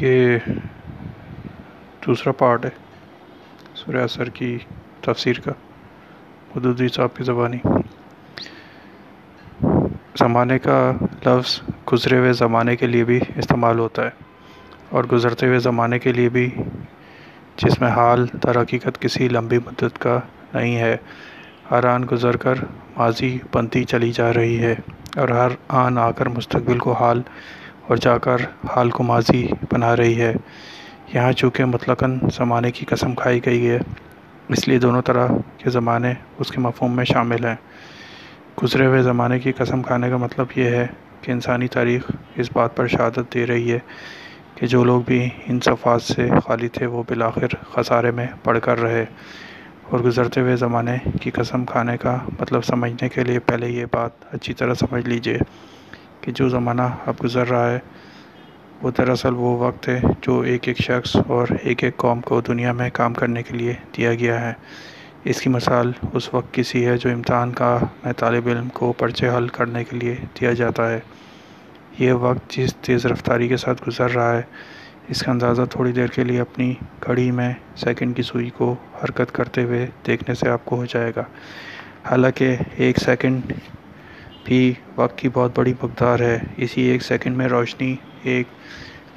یہ دوسرا پارٹ ہے سورہ اثر کی تفسیر کا، حدودی صاحب کی زبانی۔ زمانے کا لفظ گزرے ہوئے زمانے کے لیے بھی استعمال ہوتا ہے اور گزرتے ہوئے زمانے کے لیے بھی، جس میں حال در حقیقت کسی لمبی مدت کا نہیں ہے۔ ہر آن گزر کر ماضی بنتی چلی جا رہی ہے اور ہر آن آ کر مستقبل کو حال اور جا کر حال کو ماضی بنا رہی ہے۔ یہاں چونکہ مطلقاً زمانے کی قسم کھائی گئی ہے، اس لیے دونوں طرح کے زمانے اس کے مفہوم میں شامل ہیں۔ گزرے ہوئے زمانے کی قسم کھانے کا مطلب یہ ہے کہ انسانی تاریخ اس بات پر شہادت دے رہی ہے کہ جو لوگ بھی ان صفات سے خالی تھے، وہ بالآخر خسارے میں پڑھ کر رہے۔ اور گزرتے ہوئے زمانے کی قسم کھانے کا مطلب سمجھنے کے لیے پہلے یہ بات اچھی طرح سمجھ لیجیے۔ کہ جو زمانہ اب گزر رہا ہے، وہ دراصل وہ وقت ہے جو ایک ایک شخص اور ایک ایک قوم کو دنیا میں کام کرنے کے لیے دیا گیا ہے۔ اس کی مثال اس وقت کسی ہے جو امتحان کا میں طالب علم کو پرچے حل کرنے کے لیے دیا جاتا ہے۔ یہ وقت جس تیز رفتاری کے ساتھ گزر رہا ہے، اس کا اندازہ تھوڑی دیر کے لیے اپنی گھڑی میں سیکنڈ کی سوئی کو حرکت کرتے ہوئے دیکھنے سے آپ کو ہو جائے گا۔ حالانکہ ایک سیکنڈ بھی وقت کی بہت بڑی مقدار ہے۔ اسی ایک سیکنڈ میں روشنی ایک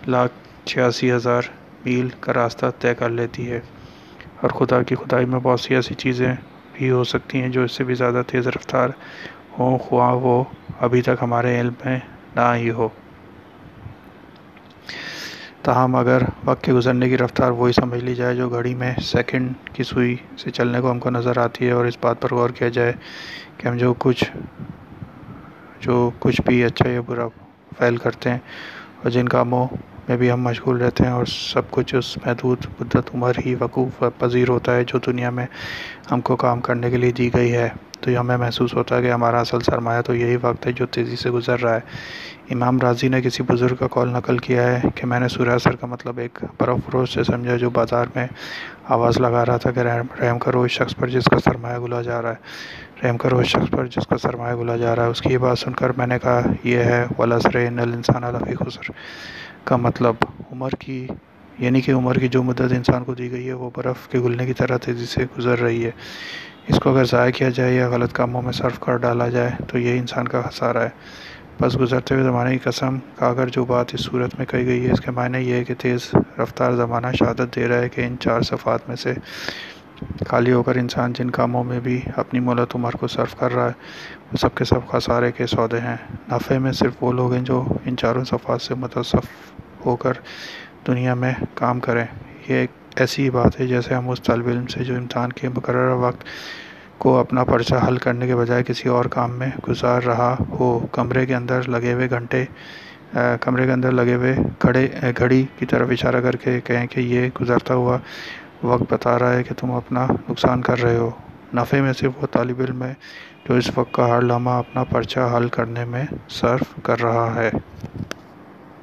لاکھ چھیاسی ہزار میل کا راستہ طے کر لیتی ہے۔ اور خدا کی خدائی میں بہت سی ایسی چیزیں بھی ہو سکتی ہیں جو اس سے بھی زیادہ تیز رفتار ہوں، خواہ وہ ابھی تک ہمارے علم میں نہ آئی ہو۔ تاہم، اگر وقت کے گزرنے کی رفتار وہی سمجھ لی جائے جو گھڑی میں سیکنڈ کی سوئی سے چلنے کو ہم کو نظر آتی ہے اور اس بات پر غور کیا جائے کہ ہم جو کچھ جو کچھ بھی اچھا یا برا فعل کرتے ہیں اور جن کاموں میں بھی ہم مشغول رہتے ہیں اور سب کچھ اس محدود مدت عمر ہی وقوف، پذیر ہوتا ہے جو دنیا میں ہم کو کام کرنے کے لیے دی گئی ہے۔ تو یہ ہمیں محسوس ہوتا ہے کہ ہمارا اصل سرمایہ تو یہی وقت ہے جو تیزی سے گزر رہا ہے۔ امام راضی نے کسی بزرگ کا کال نقل کیا ہے کہ میں نے سورہ اثر کا مطلب ایک برف فروش سے سمجھا جو بازار میں آواز لگا رہا تھا کہ رحم کرو اس شخص پر جس کا سرمایہ گلا جا رہا ہے۔ رحم کرو اس شخص پر جس کا سرمایہ گلا جا رہا ہے۔ اس کی یہ بات سن کر میں نے کہا، یہ ہے ولاسر الانسان الفی خسر۔ کا مطلب عمر کی یعنی کہ عمر کی جو مدت انسان کو دی گئی ہے، وہ برف کے گلنے کی طرح تیزی سے گزر رہی ہے۔ اس کو اگر ضائع کیا جائے یا غلط کاموں میں صرف کر ڈالا جائے تو یہ انسان کا خسارہ ہے۔ بس گزرتے ہوئے زمانے کی قسم کا اگر جو بات اس صورت میں کہی گئی ہے، اس کے معنی یہ ہے کہ تیز رفتار زمانہ شہادت دے رہا ہے کہ ان چار صفات میں سے خالی ہو کر انسان جن کاموں میں بھی اپنی مولت عمر کو صرف کر رہا ہے، وہ سب کے سب خسارے کے سودے ہیں۔ نفع میں صرف وہ لوگ ہیں جو ان چاروں صفات سے متصف ہو کر دنیا میں کام کریں۔ یہ ایک ایسی بات ہے جیسے ہم اس طالب علم سے جو امتحان کے مقررہ وقت کو اپنا پرچہ حل کرنے کے بجائے کسی اور کام میں گزار رہا ہو، کمرے کے اندر لگے ہوئے گھنٹے کمرے کے اندر لگے ہوئے کھڑے گھڑی کی طرف اشارہ کر کے کہیں کہ یہ گزرتا ہوا وقت بتا رہا ہے کہ تم اپنا نقصان کر رہے ہو۔ نفع میں صرف وہ طالب علم ہے جو اس وقت کا ہر لمحہ اپنا پرچہ حل کرنے میں صرف کر رہا ہے۔